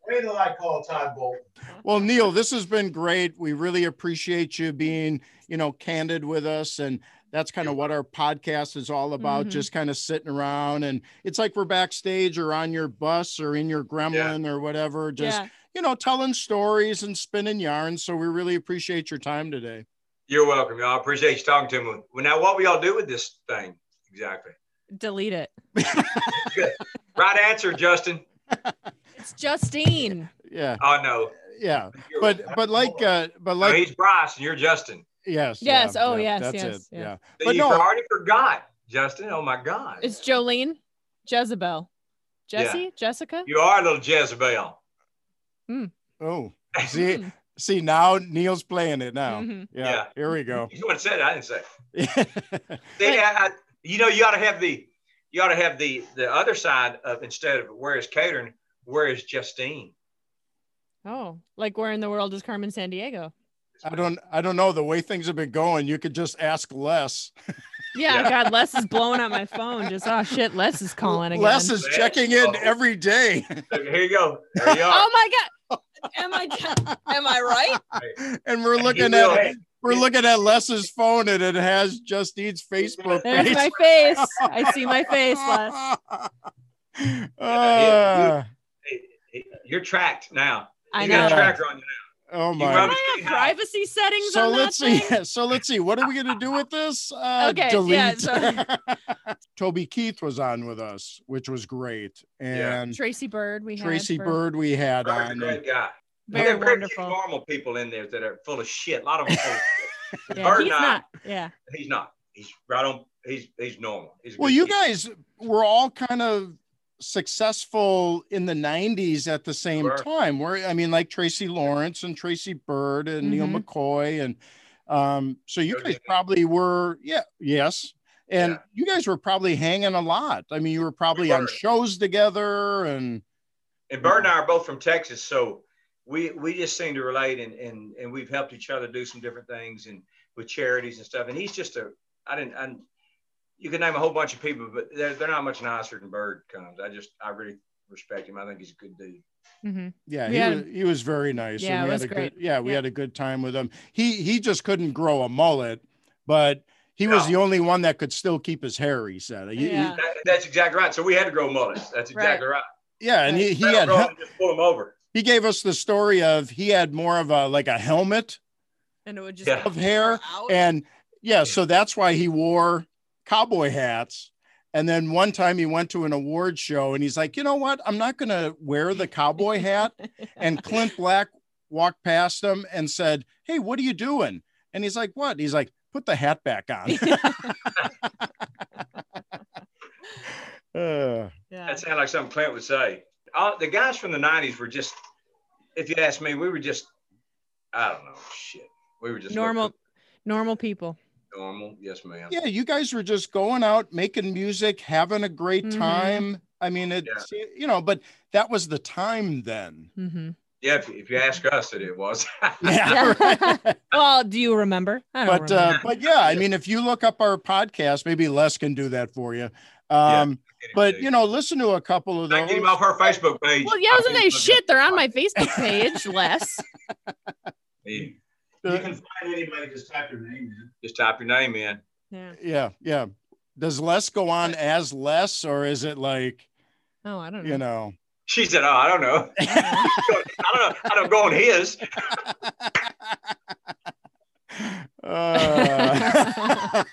Wait till I call Todd Bolton. well, Neal, this has been great. We really appreciate you being, you know, candid with us and that's kind of what our podcast is all about, Mhm. just kind of sitting around and it's like we're backstage or on your bus or in your gremlin or whatever, just yeah. you know, telling stories and spinning yarns. So we really appreciate your time today. You're welcome, y'all. I appreciate you talking to me. Well, now, what will y'all do with this thing exactly? Delete it. Right answer, Justin. It's Justine. Yeah. Oh no, Yeah. But but like uh but no, like he's Bryce and you're Justin. Yes. Yes, oh, yeah, yes, That's yes, it. yeah. Yeah. But you no- already forgot, Justin. Oh my God. It's Jolene. Jezebel. Jesse? Jessica? you are a little Jezebel. Oh. See see now Neal's playing it now. Mhm. Yeah, Yeah. Here we go. You want to say it? I didn't say. it. See, I, I, you know, you ought to have the, you ought to have the the other side of instead of where is catering, where is Justine? Oh, like where in the world is Carmen Sandiego? I don't I don't know the way things have been going. You could just ask Les. Yeah, Yeah. God, Les is blowing up my phone. Just oh shit, Les is calling again. Les is checking in Oh. every day. Here you go. There you are. oh my God. Am I am I right? and we're looking will. at we're looking at Les's phone and it has Justine's Facebook There's page. my face. I see my face, Les. Uh, Hey, hey, You're tracked now. I You know. got a tracker on you oh my. run- Do have privacy settings So on let's that see. thing? So let's see. What are we gonna do with this? Uh, Okay, delete. yeah, so- Toby Keith was on with us, which was great, Yeah. and Tracy Byrd, we had Tracy for- Byrd we had now. On. great guy. very there are very few normal people in there that are full of shit. A lot of them. Full of shit. Yeah, Byrd he's not. not. Yeah. He's not. He's right on. He's he's normal. He's Well, you kid. guys were all kind of successful in the 90s at the same Sure. time. Where I mean, like Tracy Lawrence and Tracy Byrd and Neal Mhm. McCoy. And um, so you guys probably were, yeah, yes. And Yeah. you guys were probably hanging a lot. I mean, you were probably We on shows together and and Byrd and I are both from Texas, so we we just seem to relate, and and and we've helped each other do some different things and with charities and stuff. And he's just a I didn't I, you could name a whole bunch of people, but they're they're not much nicer than Byrd comes. I just I really respect him. I think he's a good dude. hmm yeah, he, had- was, he was very nice. Yeah, and it we was had a great. good yeah, we Yeah. had a good time with him. He he just couldn't grow a mullet, but he was the only one that could still keep his hair, he said. He- he- Yeah. That, that's exactly right. So we had to grow mullets. That's exactly right. yeah, and he, he had grow just pull them over. he gave us the story of he had more of a like a helmet And it would just Yeah. of hair out. and yeah so that's why he wore cowboy hats and then one time he went to an award show and he's like you know what i'm not going to wear the cowboy hat and clint black walked past him and said hey what are you doing and he's like what he's like put the hat back on Uh, yeah. That sounds like something Clint would say. All, the guys from the '90s were just, if you ask me, we were just, I don't know, shit. We were just normal normal people. Normal, yes, ma'am. yeah you guys were just going out making music having a great Mhm. time i mean it's you know but that was the time then hmm Yeah, if, if you ask us, that it was. yeah right. well, do you remember? I don't but uh, but yeah, I mean, if you look up our podcast, maybe Les can do that for you. Um, but you know, listen to a couple of I those. get him off her Facebook page. well, yeah, I was gonna say shit. They're on my Facebook page, Les. Yeah. You can find anybody, just type your name in. Just type your name in. Yeah. Yeah, yeah. Does Les go on as Les, or is it like Oh, I don't know. you know? She said, "Oh, I don't know. I don't know. I don't go on his." Uh,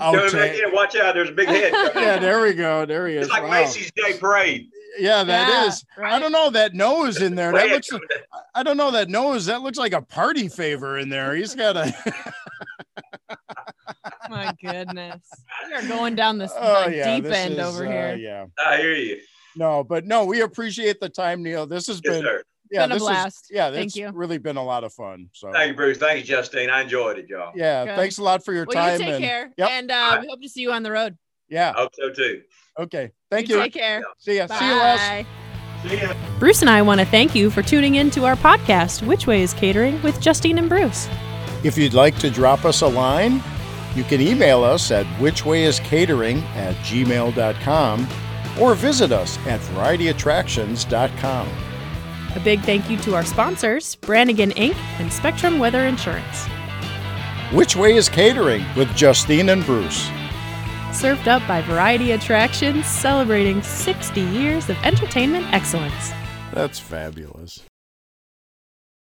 You know, outtake. yeah, watch out. There's a big head. yeah, there we go. There he is. It's like Wow. Macy's Day Parade. Yeah, that Yeah, is. I don't know that nose in there. That looks. coming. I don't know that nose. That looks like a party favor in there. He's got a. my goodness. We are going down this Oh, like, yeah, deep this end is, over uh, here. Yeah. I hear you. No, but no, we appreciate the time, Neal. This has Yes, been sir. Yeah, Been a this is blast. yeah, Thank you. really been a lot of fun. So Thank you, Bruce. Thank you, Justine. I enjoyed it, y'all. yeah, Good. thanks a lot for your Well, time you take and care. Yep. And uh, we hope to see you on the road. yeah, Hope so too. okay. Thank you. Take care. See ya. Bye. See you, Les. See ya. Bruce and I want to thank you for tuning in to our podcast, Which Way is Catering with Justine and Bruce. If you'd like to drop us a line, you can email us at whichwayiscatering at gmail.com or visit us at varietyattractions.com. A big thank you to our sponsors, Brannigan Inc. and Spectrum Weather Insurance. Which Way is Catering with Justine and Bruce. Served up by Variety Attractions, celebrating 60 years of entertainment excellence. That's fabulous.